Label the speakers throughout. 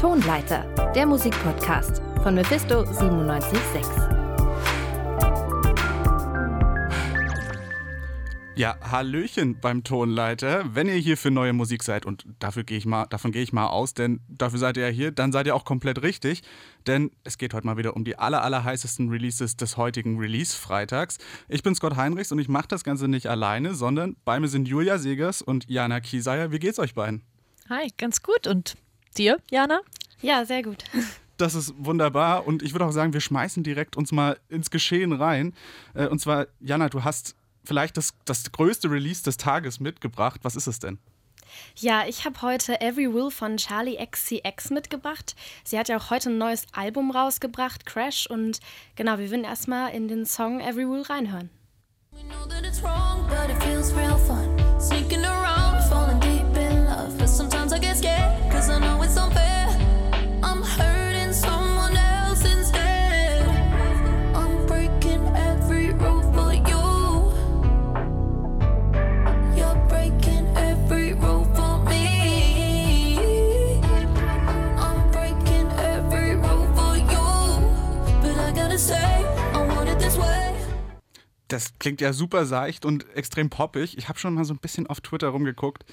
Speaker 1: Tonleiter, der Musikpodcast von Mephisto 976.
Speaker 2: Ja, Hallöchen beim Tonleiter. Wenn ihr hier für neue Musik seid, und dafür gehe ich mal, davon gehe ich mal aus, denn dafür seid ihr ja hier, dann seid ihr auch komplett richtig. Denn es geht heute mal wieder um die aller, aller heißesten Releases des heutigen Release-Freitags. Ich bin Scott Heinrichs und ich mache das Ganze nicht alleine, sondern bei mir sind Julia Segers und Jana Kieseyer. Wie geht's euch beiden?
Speaker 3: Hi, ganz gut. Und dir, Jana?
Speaker 4: Ja, sehr gut.
Speaker 2: Das ist wunderbar und ich würde auch sagen, wir schmeißen direkt uns mal ins Geschehen rein. Äh, und zwar, Jana, du hast vielleicht das, das größte Release des Tages mitgebracht. Was ist es denn?
Speaker 4: Ja, ich habe heute Every Will von Charlie XCX mitgebracht. Sie hat ja auch heute ein neues Album rausgebracht, Crash. Und genau, wir werden erstmal in den Song Every Will reinhören. We know that it's wrong, but it feels real fun. Sneaking around,
Speaker 2: Das klingt ja super seicht und extrem poppig. Ich habe schon mal so ein bisschen auf Twitter rumgeguckt.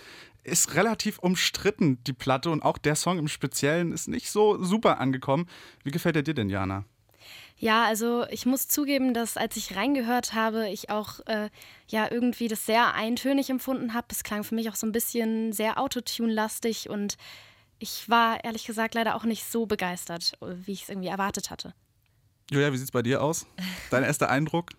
Speaker 2: Ist relativ umstritten, die Platte, und auch der Song im Speziellen ist nicht so super angekommen. Wie gefällt er dir denn, Jana?
Speaker 4: Ja, also ich muss zugeben, dass als ich reingehört habe, ich auch äh, ja irgendwie das sehr eintönig empfunden habe. Es klang für mich auch so ein bisschen sehr Autotune-lastig und ich war ehrlich gesagt leider auch nicht so begeistert, wie ich es irgendwie erwartet hatte.
Speaker 2: Julia, wie sieht's bei dir aus? Dein erster Eindruck?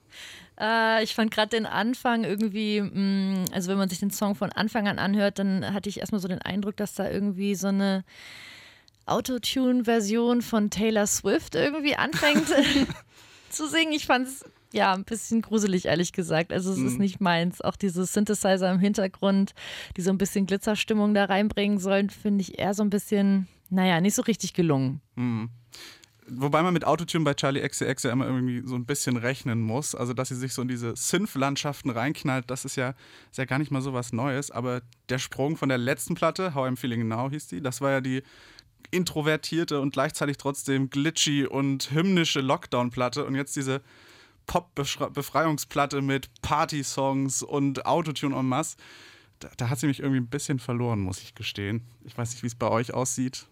Speaker 3: Äh, ich fand gerade den Anfang irgendwie, mh, also wenn man sich den Song von Anfang an anhört, dann hatte ich erstmal so den Eindruck, dass da irgendwie so eine Autotune-Version von Taylor Swift irgendwie anfängt zu singen. Ich fand es ja ein bisschen gruselig, ehrlich gesagt. Also es
Speaker 2: Mhm.
Speaker 3: ist nicht meins. Auch diese Synthesizer im Hintergrund, die so ein bisschen Glitzerstimmung da reinbringen sollen, finde ich eher so ein bisschen, naja, nicht so richtig gelungen.
Speaker 2: Hm. Wobei man mit Autotune bei Charlie XCX ja immer irgendwie so ein bisschen rechnen muss. Also, dass sie sich so in diese Synth-Landschaften reinknallt, das ist ja, ist ja gar nicht mal so was Neues. Aber der Sprung von der letzten Platte, How I'm Feeling Now hieß die, das war ja die introvertierte und gleichzeitig trotzdem glitchy und hymnische Lockdown-Platte. Und jetzt diese Pop-Befreiungsplatte mit Party-Songs und Autotune en masse. Da, da hat sie mich irgendwie ein bisschen verloren, muss ich gestehen. Ich weiß nicht, wie es bei euch aussieht.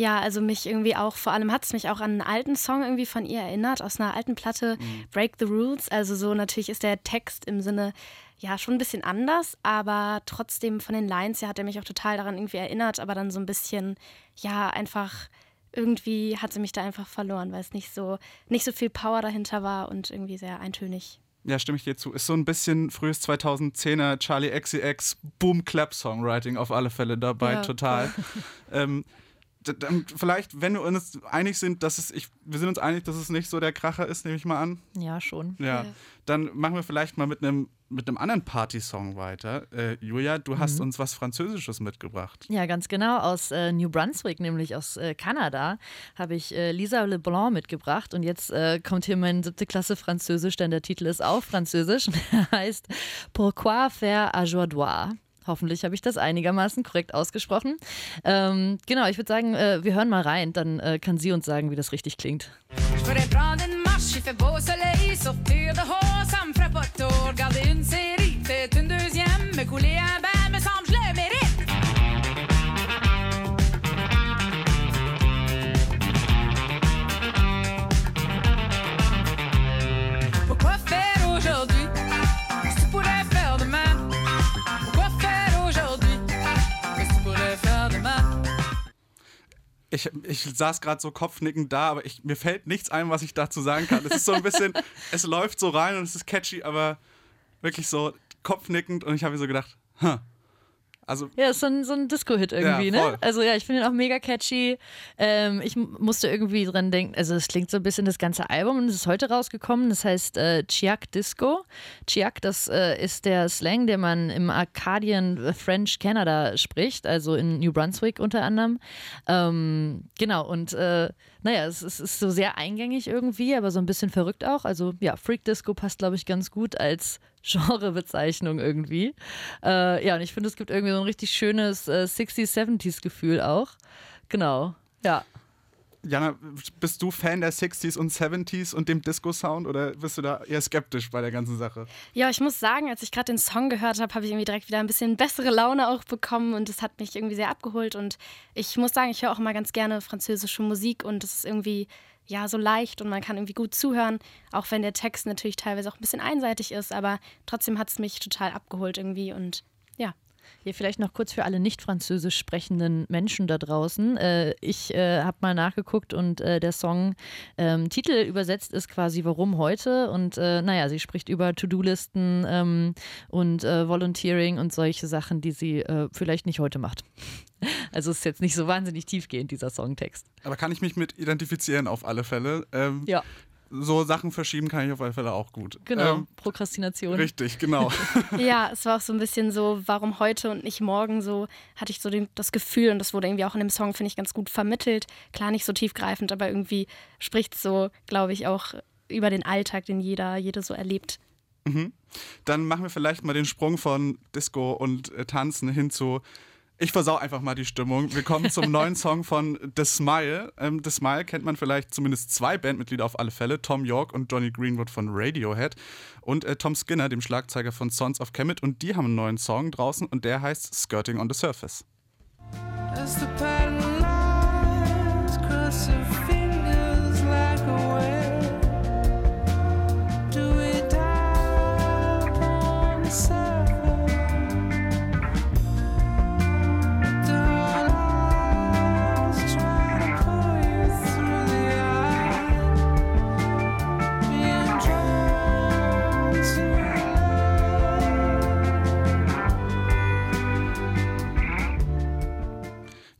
Speaker 4: Ja, also mich irgendwie auch, vor allem hat es mich auch an einen alten Song irgendwie von ihr erinnert, aus einer alten Platte, Break the Rules. Also so natürlich ist der Text im Sinne, ja, schon ein bisschen anders, aber trotzdem von den Lines her hat er mich auch total daran irgendwie erinnert, aber dann so ein bisschen, ja, einfach irgendwie hat sie mich da einfach verloren, weil es nicht so, nicht so viel Power dahinter war und irgendwie sehr eintönig.
Speaker 2: Ja, stimme ich dir zu. Ist so ein bisschen frühes 2010er Charlie XCX Boom Clap Songwriting auf alle Fälle dabei,
Speaker 4: Ja,
Speaker 2: total. ähm, d- dann vielleicht, wenn wir uns einig sind, dass es, ich, wir sind uns einig, dass es nicht so der Kracher ist, nehme ich mal an.
Speaker 3: Ja, schon.
Speaker 2: Ja. Dann machen wir vielleicht mal mit einem mit einem anderen Party-Song weiter. Äh, Julia, du hast uns was Französisches mitgebracht.
Speaker 3: Ja, ganz genau. Aus äh, New Brunswick, nämlich aus äh, Kanada, habe ich äh, Lisa Leblanc mitgebracht. Und jetzt äh, kommt hier mein siebte Klasse Französisch, denn der Titel ist auch Französisch. Der heißt Pourquoi faire aujourd'hui? Hoffentlich habe ich das einigermaßen korrekt ausgesprochen. Ähm, genau, ich würde sagen, äh, wir hören mal rein, dann äh, kann sie uns sagen, wie das richtig klingt.
Speaker 2: Ich, ich saß gerade so kopfnickend da, aber ich, mir fällt nichts ein, was ich dazu sagen kann. Es ist so ein bisschen, es läuft so rein und es ist catchy, aber wirklich so kopfnickend und ich habe mir so gedacht, huh. Also,
Speaker 3: Ja, ist so ein, so ein Disco-Hit irgendwie,
Speaker 2: Ja,
Speaker 3: ne? Also ja, ich finde ihn auch mega catchy. Ähm, ich musste irgendwie dran denken, also es klingt so ein bisschen das ganze Album und es ist heute rausgekommen. Das heißt äh, Chiak Disco. Chiak, das äh, ist der Slang, den man im Acadian äh, French Canada spricht, also in New Brunswick unter anderem. Ähm, genau, und äh, naja, es, es ist so sehr eingängig irgendwie, aber so ein bisschen verrückt auch. Also ja, Freak Disco passt, glaube ich, ganz gut als Genrebezeichnung irgendwie. Äh, ja, und ich finde, es gibt irgendwie so ein richtig schönes äh, 60s, 70s Gefühl auch. Genau. Ja.
Speaker 2: Jana, bist du Fan der 60s und 70s und dem Disco-Sound oder bist du da eher skeptisch bei der ganzen Sache?
Speaker 4: Ja, ich muss sagen, als ich gerade den Song gehört habe, habe ich irgendwie direkt wieder ein bisschen bessere Laune auch bekommen und es hat mich irgendwie sehr abgeholt. Und ich muss sagen, ich höre auch immer ganz gerne französische Musik und es ist irgendwie ja so leicht und man kann irgendwie gut zuhören, auch wenn der Text natürlich teilweise auch ein bisschen einseitig ist, aber trotzdem hat es mich total abgeholt irgendwie und ja.
Speaker 3: Hier vielleicht noch kurz für alle nicht französisch sprechenden Menschen da draußen. Äh, ich äh, habe mal nachgeguckt und äh, der Song ähm, Titel übersetzt ist quasi Warum heute? Und äh, naja, sie spricht über To-Do-Listen ähm, und äh, Volunteering und solche Sachen, die sie äh, vielleicht nicht heute macht. Also ist jetzt nicht so wahnsinnig tiefgehend, dieser Songtext.
Speaker 2: Aber kann ich mich mit identifizieren auf alle Fälle. Ähm,
Speaker 3: Ja.
Speaker 2: So Sachen verschieben kann ich auf alle Fälle auch gut.
Speaker 3: Genau,
Speaker 2: Ähm,
Speaker 3: Prokrastination.
Speaker 2: richtig, genau.
Speaker 4: Ja, es war auch so ein bisschen so, warum heute und nicht morgen so, hatte ich so den, das Gefühl und das wurde irgendwie auch in dem Song, finde ich, ganz gut vermittelt. Klar, nicht so tiefgreifend, aber irgendwie spricht es so, glaube ich, auch über den Alltag, den jeder, jede so erlebt.
Speaker 2: Dann machen wir vielleicht mal den Sprung von Disco und äh, Tanzen hin zu. Ich versau einfach mal die Stimmung. Wir kommen zum neuen Song von The Smile. Ähm, The Smile kennt man vielleicht zumindest zwei Bandmitglieder auf alle Fälle: Tom York und Johnny Greenwood von Radiohead und äh, Tom Skinner, dem Schlagzeuger von Sons of Kemet. Und die haben einen neuen Song draußen und der heißt Skirting on the Surface.
Speaker 5: As the pattern lines cross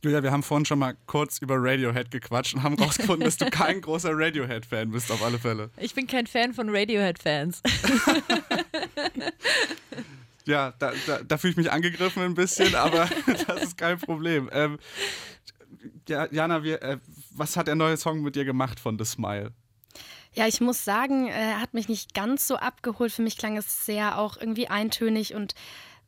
Speaker 2: Julia, wir haben vorhin schon mal kurz über Radiohead gequatscht und haben rausgefunden, dass du kein großer Radiohead-Fan bist, auf alle Fälle.
Speaker 3: Ich bin kein Fan von Radiohead-Fans.
Speaker 2: Ja, da, da, da fühle ich mich angegriffen ein bisschen, aber das ist kein Problem. Ähm, ja, Jana, wir, äh, was hat der neue Song mit dir gemacht von The Smile?
Speaker 4: Ja, ich muss sagen, äh, er hat mich nicht ganz so abgeholt. Für mich klang es sehr auch irgendwie eintönig und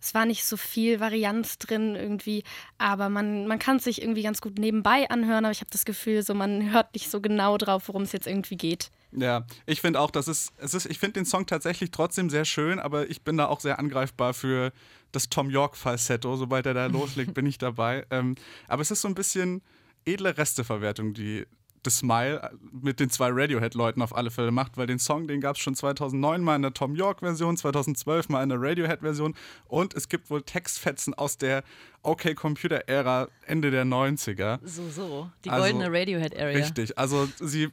Speaker 4: es war nicht so viel Varianz drin irgendwie. Aber man, man kann es sich irgendwie ganz gut nebenbei anhören, aber ich habe das Gefühl, so man hört nicht so genau drauf, worum es jetzt irgendwie geht.
Speaker 2: Ja, ich finde auch, dass es, es ist, ich finde den Song tatsächlich trotzdem sehr schön, aber ich bin da auch sehr angreifbar für das Tom York Falsetto. Sobald er da loslegt, bin ich dabei. Ähm, aber es ist so ein bisschen edle Resteverwertung, die The Smile mit den zwei Radiohead-Leuten auf alle Fälle macht, weil den Song, den gab es schon 2009 mal in der Tom York-Version, 2012 mal in der Radiohead-Version und es gibt wohl Textfetzen aus der OK-Computer-Ära Ende der 90er.
Speaker 3: So, so. Die
Speaker 2: Also,
Speaker 3: goldene Radiohead-Area.
Speaker 2: Richtig, also sie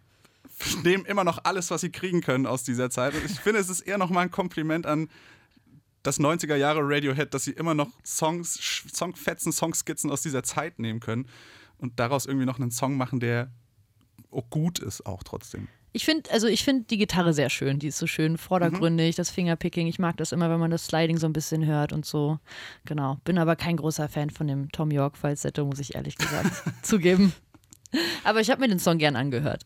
Speaker 2: nehmen immer noch alles, was sie kriegen können aus dieser Zeit. Und ich finde, es ist eher noch mal ein Kompliment an das 90er Jahre Radiohead, dass sie immer noch Songs, Songfetzen, Songskizzen aus dieser Zeit nehmen können und daraus irgendwie noch einen Song machen, der gut ist, auch trotzdem.
Speaker 3: Ich finde, also ich finde die Gitarre sehr schön. Die ist so schön vordergründig,
Speaker 2: Mhm.
Speaker 3: das Fingerpicking. Ich mag das immer, wenn man das Sliding so ein bisschen hört und so. Genau. Bin aber kein großer Fan von dem Tom York Falsetto, muss ich ehrlich gesagt zugeben. Aber ich habe mir den Song gern angehört.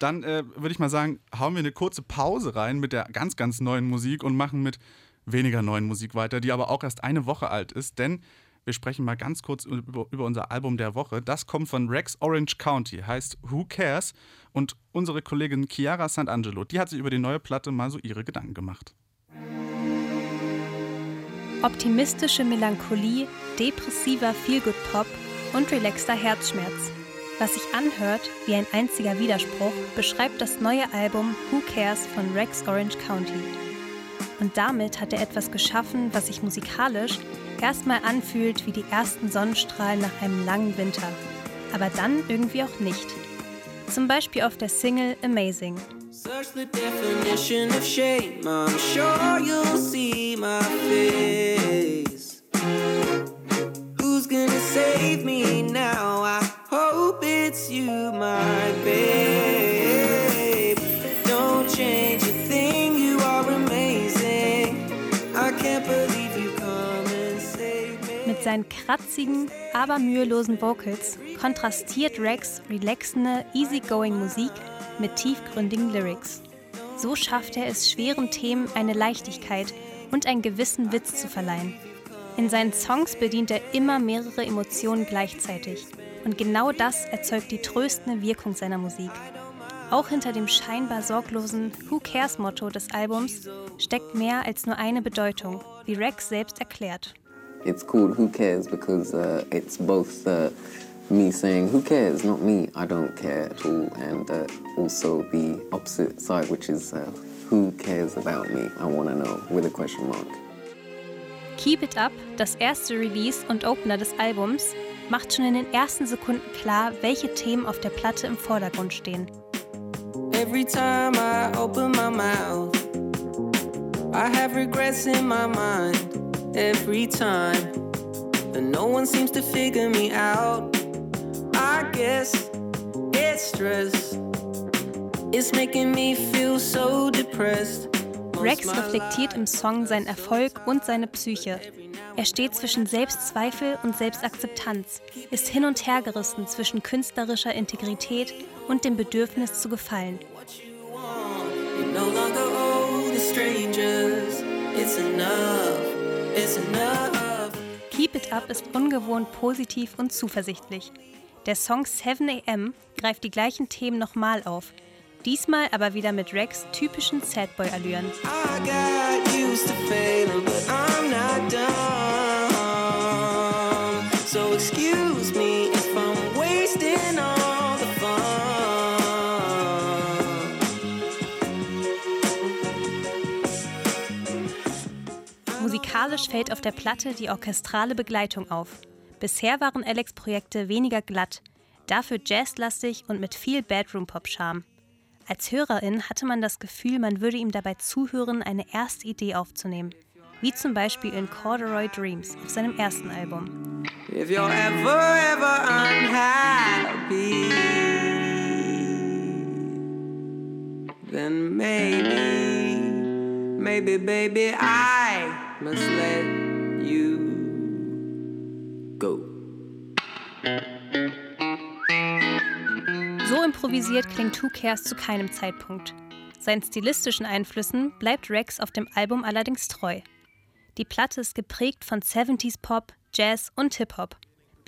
Speaker 2: Dann äh, würde ich mal sagen, hauen wir eine kurze Pause rein mit der ganz, ganz neuen Musik und machen mit weniger neuen Musik weiter, die aber auch erst eine Woche alt ist, denn wir sprechen mal ganz kurz über, über unser Album der Woche. Das kommt von Rex Orange County, heißt Who Cares? Und unsere Kollegin Chiara Sant'Angelo, die hat sich über die neue Platte mal so ihre Gedanken gemacht.
Speaker 6: Optimistische Melancholie, depressiver Feelgood-Pop und relaxter Herzschmerz. Was sich anhört wie ein einziger Widerspruch, beschreibt das neue Album Who Cares von Rex Orange County. Und damit hat er etwas geschaffen, was sich musikalisch erstmal anfühlt wie die ersten Sonnenstrahlen nach einem langen Winter. Aber dann irgendwie auch nicht. Zum Beispiel auf der Single Amazing.
Speaker 5: Search the definition of shame. I'm sure you'll see my face. Who's gonna save me now? I hope it's you, my babe.
Speaker 6: Seinen kratzigen, aber mühelosen Vocals kontrastiert Rex relaxende, easygoing Musik mit tiefgründigen Lyrics. So schafft er es, schweren Themen eine Leichtigkeit und einen gewissen Witz zu verleihen. In seinen Songs bedient er immer mehrere Emotionen gleichzeitig. Und genau das erzeugt die tröstende Wirkung seiner Musik. Auch hinter dem scheinbar sorglosen Who Cares Motto des Albums steckt mehr als nur eine Bedeutung, wie Rex selbst erklärt.
Speaker 5: It's called Who Cares because uh, it's both uh, me saying Who cares, not me, I don't care at all, and uh, also the opposite side, which is uh, Who cares about me, I want to know, with a question mark.
Speaker 6: Keep It Up, das erste Release und Opener des Albums, macht schon in den ersten Sekunden klar, welche Themen auf der Platte im Vordergrund stehen.
Speaker 5: Every time I open my mouth, I have regrets in my mind. Every time, and no one seems to figure me out. I guess it's stress. It's making me feel so depressed.
Speaker 6: Rex reflektiert im Song seinen Erfolg und seine Psyche. Er steht zwischen Selbstzweifel und Selbstakzeptanz, ist hin und her gerissen zwischen künstlerischer Integrität und dem Bedürfnis zu gefallen.
Speaker 5: It's enough.
Speaker 6: Keep It Up ist ungewohnt positiv und zuversichtlich. Der Song 7 AM greift die gleichen Themen nochmal auf. Diesmal aber wieder mit Rex typischen Sadboy-Allüren.
Speaker 5: So excuse me
Speaker 6: Musikalisch fällt auf der Platte die orchestrale Begleitung auf. Bisher waren Alex Projekte weniger glatt, dafür jazzlastig und mit viel Bedroom-Pop-Charme. Als Hörerin hatte man das Gefühl, man würde ihm dabei zuhören, eine erste Idee aufzunehmen. Wie zum Beispiel in Corduroy Dreams auf seinem ersten Album.
Speaker 5: If you're ever, ever unhappy, then maybe, maybe, baby, I must let you go.
Speaker 6: So improvisiert klingt Who Cares zu keinem Zeitpunkt. Seinen stilistischen Einflüssen bleibt Rex auf dem Album allerdings treu. Die Platte ist geprägt von 70s Pop, Jazz und Hip-Hop.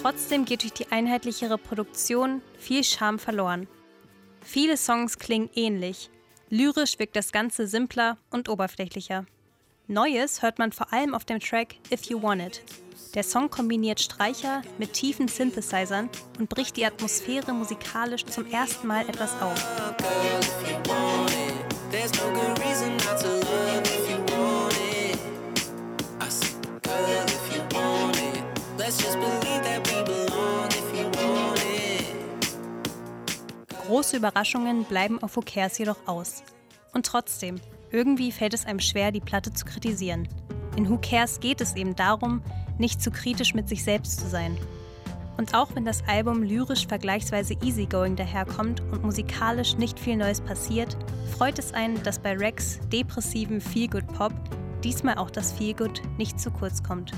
Speaker 6: Trotzdem geht durch die einheitlichere Produktion viel Charme verloren. Viele Songs klingen ähnlich. Lyrisch wirkt das Ganze simpler und oberflächlicher. Neues hört man vor allem auf dem Track If You Want It. Der Song kombiniert Streicher mit tiefen Synthesizern und bricht die Atmosphäre musikalisch zum ersten Mal etwas auf. Große Überraschungen bleiben auf Cares jedoch aus. Und trotzdem, irgendwie fällt es einem schwer, die Platte zu kritisieren. In Who Cares geht es eben darum, nicht zu kritisch mit sich selbst zu sein. Und auch wenn das Album lyrisch vergleichsweise easygoing daherkommt und musikalisch nicht viel Neues passiert, freut es einen, dass bei Rex depressiven Feelgood Pop diesmal auch das Feelgood nicht zu kurz kommt.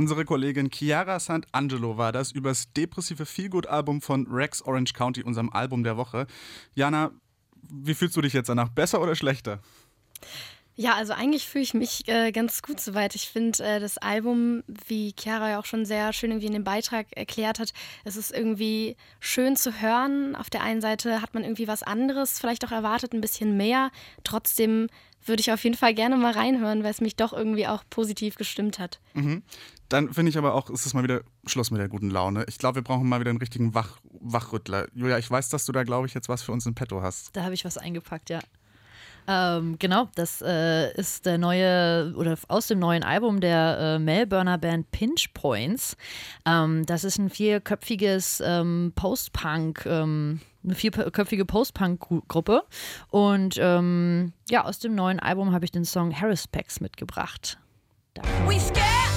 Speaker 2: Unsere Kollegin Chiara Sant'Angelo war das übers depressive Feelgood-Album von Rex Orange County, unserem Album der Woche. Jana, wie fühlst du dich jetzt danach? Besser oder schlechter?
Speaker 4: Ja, also eigentlich fühle ich mich äh, ganz gut soweit. Ich finde äh, das Album, wie Chiara ja auch schon sehr schön irgendwie in dem Beitrag erklärt hat, es ist irgendwie schön zu hören. Auf der einen Seite hat man irgendwie was anderes, vielleicht auch erwartet, ein bisschen mehr. Trotzdem würde ich auf jeden Fall gerne mal reinhören, weil es mich doch irgendwie auch positiv gestimmt hat.
Speaker 2: Mhm. Dann finde ich aber auch, es ist mal wieder Schluss mit der guten Laune. Ich glaube, wir brauchen mal wieder einen richtigen Wach Wachrüttler. Julia, ich weiß, dass du da, glaube ich, jetzt was für uns in petto hast.
Speaker 3: Da habe ich was eingepackt, ja. Ähm, genau, das äh, ist der neue oder aus dem neuen Album der äh, Melbourner Band Pinch Points. Ähm, das ist ein vierköpfiges ähm, Post-Punk, ähm, eine vierköpfige Post-Punk-Gruppe. Und ähm, ja, aus dem neuen Album habe ich den Song Harris Packs mitgebracht.
Speaker 7: Da. We scare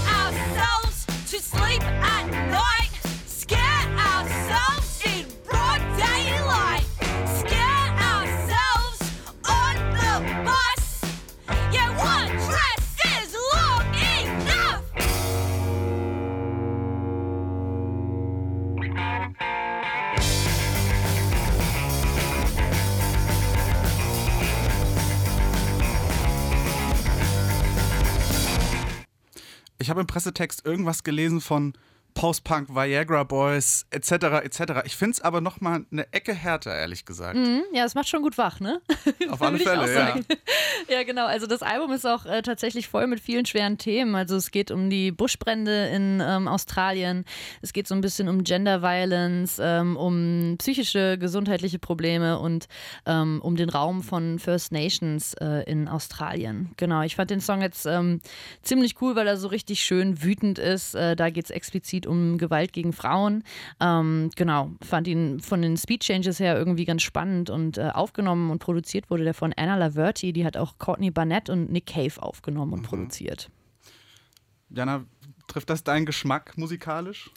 Speaker 2: habe im Pressetext irgendwas gelesen von Post-Punk, Viagra Boys, etc., etc. Ich finde es aber noch mal eine Ecke härter, ehrlich gesagt.
Speaker 3: Mhm, ja, es macht schon gut wach, ne?
Speaker 2: Auf alle Fälle, ja.
Speaker 3: Ja, genau. Also das Album ist auch äh, tatsächlich voll mit vielen schweren Themen. Also es geht um die Buschbrände in ähm, Australien. Es geht so ein bisschen um Gender Violence, ähm, um psychische, gesundheitliche Probleme und ähm, um den Raum von First Nations äh, in Australien. Genau. Ich fand den Song jetzt ähm, ziemlich cool, weil er so richtig schön wütend ist. Äh, da geht es explizit um Gewalt gegen Frauen. Ähm, genau. Fand ihn von den Speed Changes her irgendwie ganz spannend und äh, aufgenommen und produziert wurde der von Anna Laverty. Die hat auch Courtney Barnett und Nick Cave aufgenommen und produziert.
Speaker 2: Jana, trifft das deinen Geschmack musikalisch?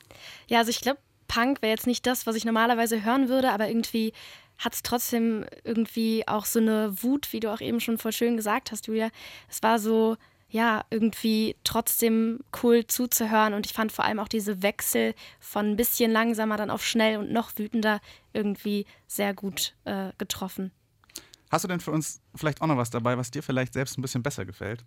Speaker 4: Ja, also ich glaube, Punk wäre jetzt nicht das, was ich normalerweise hören würde, aber irgendwie hat es trotzdem irgendwie auch so eine Wut, wie du auch eben schon voll schön gesagt hast, Julia. Es war so, ja, irgendwie trotzdem cool zuzuhören und ich fand vor allem auch diese Wechsel von ein bisschen langsamer dann auf schnell und noch wütender irgendwie sehr gut äh, getroffen.
Speaker 2: Hast du denn für uns vielleicht auch noch was dabei, was dir vielleicht selbst ein bisschen besser gefällt?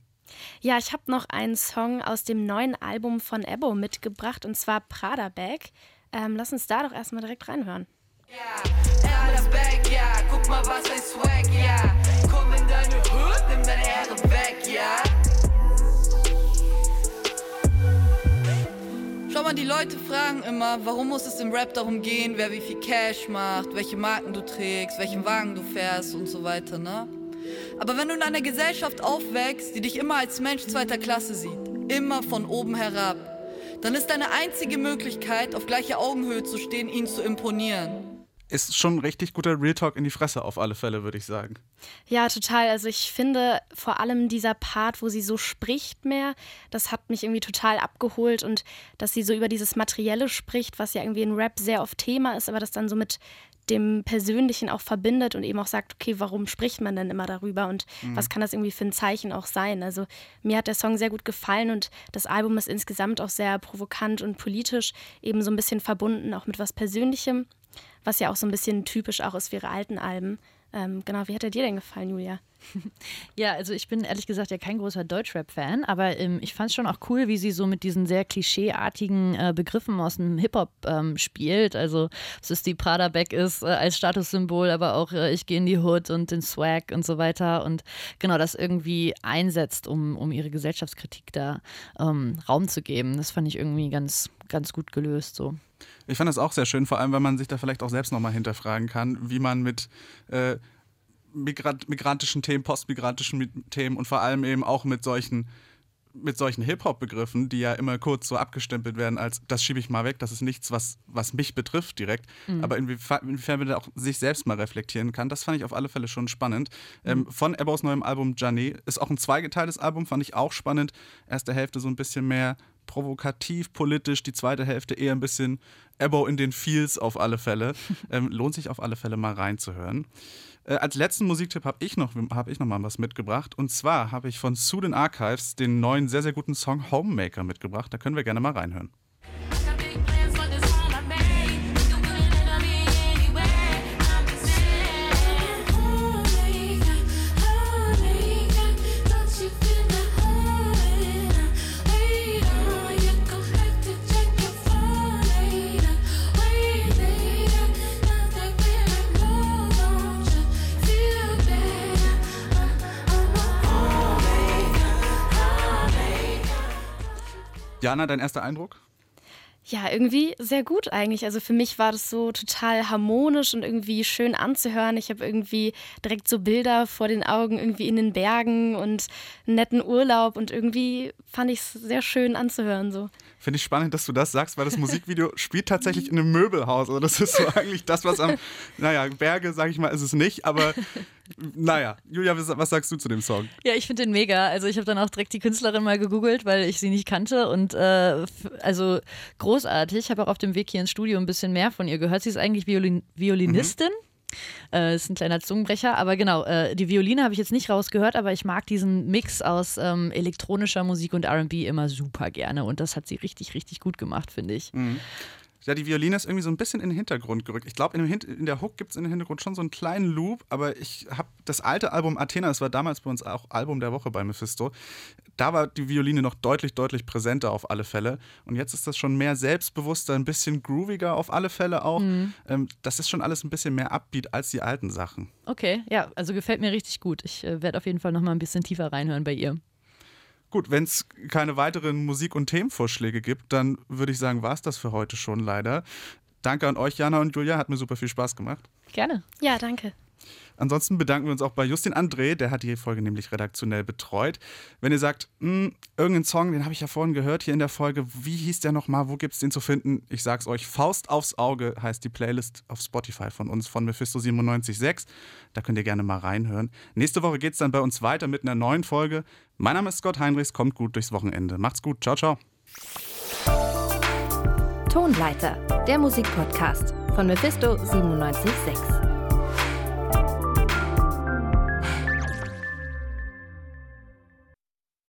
Speaker 4: Ja, ich habe noch einen Song aus dem neuen Album von Ebbo mitgebracht und zwar Prada Bag. Ähm, lass uns da doch erstmal direkt reinhören.
Speaker 5: Er das Back, ja, guck mal, was ein Swag, ja. Komm in deine Hood, nimm deine Ehre weg, ja.
Speaker 8: Schau mal, die Leute fragen immer, warum muss es im Rap darum gehen, wer wie viel Cash macht, welche Marken du trägst, welchen Wagen du fährst und so weiter, ne? Aber wenn du in einer Gesellschaft aufwächst, die dich immer als Mensch zweiter Klasse sieht, immer von oben herab, dann ist deine einzige Möglichkeit, auf gleicher Augenhöhe zu stehen, ihnen zu imponieren.
Speaker 2: Ist schon ein richtig guter Real Talk in die Fresse auf alle Fälle, würde ich sagen.
Speaker 4: Ja, total. Also ich finde vor allem dieser Part, wo sie so spricht mehr, das hat mich irgendwie total abgeholt und dass sie so über dieses Materielle spricht, was ja irgendwie in Rap sehr oft Thema ist, aber das dann so mit dem Persönlichen auch verbindet und eben auch sagt, okay, warum spricht man denn immer darüber und
Speaker 2: Mhm.
Speaker 4: was kann das irgendwie für ein Zeichen auch sein? Also mir hat der Song sehr gut gefallen und das Album ist insgesamt auch sehr provokant und politisch, eben so ein bisschen verbunden auch mit was Persönlichem, was ja auch so ein bisschen typisch auch ist für ihre alten Alben. Ähm, genau, wie hat er dir denn gefallen, Julia?
Speaker 3: Ja, also ich bin ehrlich gesagt ja kein großer Deutschrap-Fan, aber ähm, ich fand es schon auch cool, wie sie so mit diesen sehr klischeeartigen äh, Begriffen aus dem Hip-Hop ähm, spielt. Also, dass es die Prada-Bag ist äh, als Statussymbol, aber auch äh, ich gehe in die Hood und den Swag und so weiter. Und genau das irgendwie einsetzt, um, um ihre Gesellschaftskritik da ähm, Raum zu geben. Das fand ich irgendwie ganz, ganz gut gelöst so.
Speaker 2: Ich fand das auch sehr schön, vor allem, weil man sich da vielleicht auch selbst nochmal hinterfragen kann, wie man mit äh, Migrant migrantischen Themen, postmigrantischen Mi- Themen und vor allem eben auch mit solchen mit solchen Hip-Hop-Begriffen, die ja immer kurz so abgestempelt werden als das schiebe ich mal weg, das ist nichts, was, was mich betrifft direkt. Aber inwiefern, inwiefern man da auch sich selbst mal reflektieren kann, das fand ich auf alle Fälle schon spannend. Ähm, von Ebbos neuem Album Janet ist auch ein zweigeteiltes Album, fand ich auch spannend. Erste Hälfte so ein bisschen mehr provokativ, politisch, die zweite Hälfte eher ein bisschen Ebbo in den Feels auf alle Fälle. ähm, lohnt sich auf alle Fälle mal reinzuhören. Äh, als letzten Musiktipp habe ich, noch, hab ich noch mal was mitgebracht. Und zwar habe ich von Student Archives den neuen, sehr, sehr guten Song Homemaker mitgebracht. Da können wir gerne mal reinhören. Jana, dein erster Eindruck?
Speaker 4: Ja, irgendwie sehr gut eigentlich. Also für mich war das so total harmonisch und irgendwie schön anzuhören. Ich habe irgendwie direkt so Bilder vor den Augen, irgendwie in den Bergen und einen netten Urlaub und irgendwie fand ich es sehr schön anzuhören so.
Speaker 2: Finde ich spannend, dass du das sagst, weil das Musikvideo spielt tatsächlich in einem Möbelhaus. Also das ist so eigentlich das, was am, naja, Berge, sage ich mal, ist es nicht, aber naja. Julia, was sagst du zu dem Song?
Speaker 3: Ja, ich finde den mega. Also ich habe dann auch direkt die Künstlerin mal gegoogelt, weil ich sie nicht kannte und äh, also großartig. Ich habe auch auf dem Weg hier ins Studio ein bisschen mehr von ihr gehört. Sie ist eigentlich Violin Violinistin. Mhm. Äh, ist ein kleiner Zungenbrecher, aber genau, äh, die Violine habe ich jetzt nicht rausgehört, aber ich mag diesen Mix aus ähm, elektronischer Musik und RB immer super gerne und das hat sie richtig, richtig gut gemacht, finde ich.
Speaker 2: Mhm. Ja, die Violine ist irgendwie so ein bisschen in den Hintergrund gerückt. Ich glaube, in, in, der Hook gibt es in den Hintergrund schon so einen kleinen Loop, aber ich habe das alte Album Athena, das war damals bei uns auch Album der Woche bei Mephisto, da war die Violine noch deutlich, deutlich präsenter auf alle Fälle. Und jetzt ist das schon mehr selbstbewusster, ein bisschen grooviger auf alle Fälle auch. Mhm. Ähm, das ist schon alles ein bisschen mehr Upbeat als die alten Sachen.
Speaker 3: Okay, ja, also gefällt mir richtig gut. Ich äh, werde auf jeden Fall noch mal ein bisschen tiefer reinhören bei ihr.
Speaker 2: Gut, wenn es keine weiteren Musik- und Themenvorschläge gibt, dann würde ich sagen, war es das für heute schon leider. Danke an euch, Jana und Julia, hat mir super viel Spaß gemacht.
Speaker 3: Gerne.
Speaker 4: Ja, danke.
Speaker 2: Ansonsten bedanken wir uns auch bei Justin André, der hat die Folge nämlich redaktionell betreut. Wenn ihr sagt, hm, irgendeinen Song, den habe ich ja vorhin gehört hier in der Folge, wie hieß der nochmal, wo gibt es den zu finden? Ich sag's euch, Faust aufs Auge heißt die Playlist auf Spotify von uns, von Mephisto 97.6. Da könnt ihr gerne mal reinhören. Nächste Woche geht es dann bei uns weiter mit einer neuen Folge. Mein Name ist Scott Heinrichs, kommt gut durchs Wochenende. Macht's gut, ciao, ciao.
Speaker 1: Tonleiter, der Musikpodcast von Mephisto 97.6.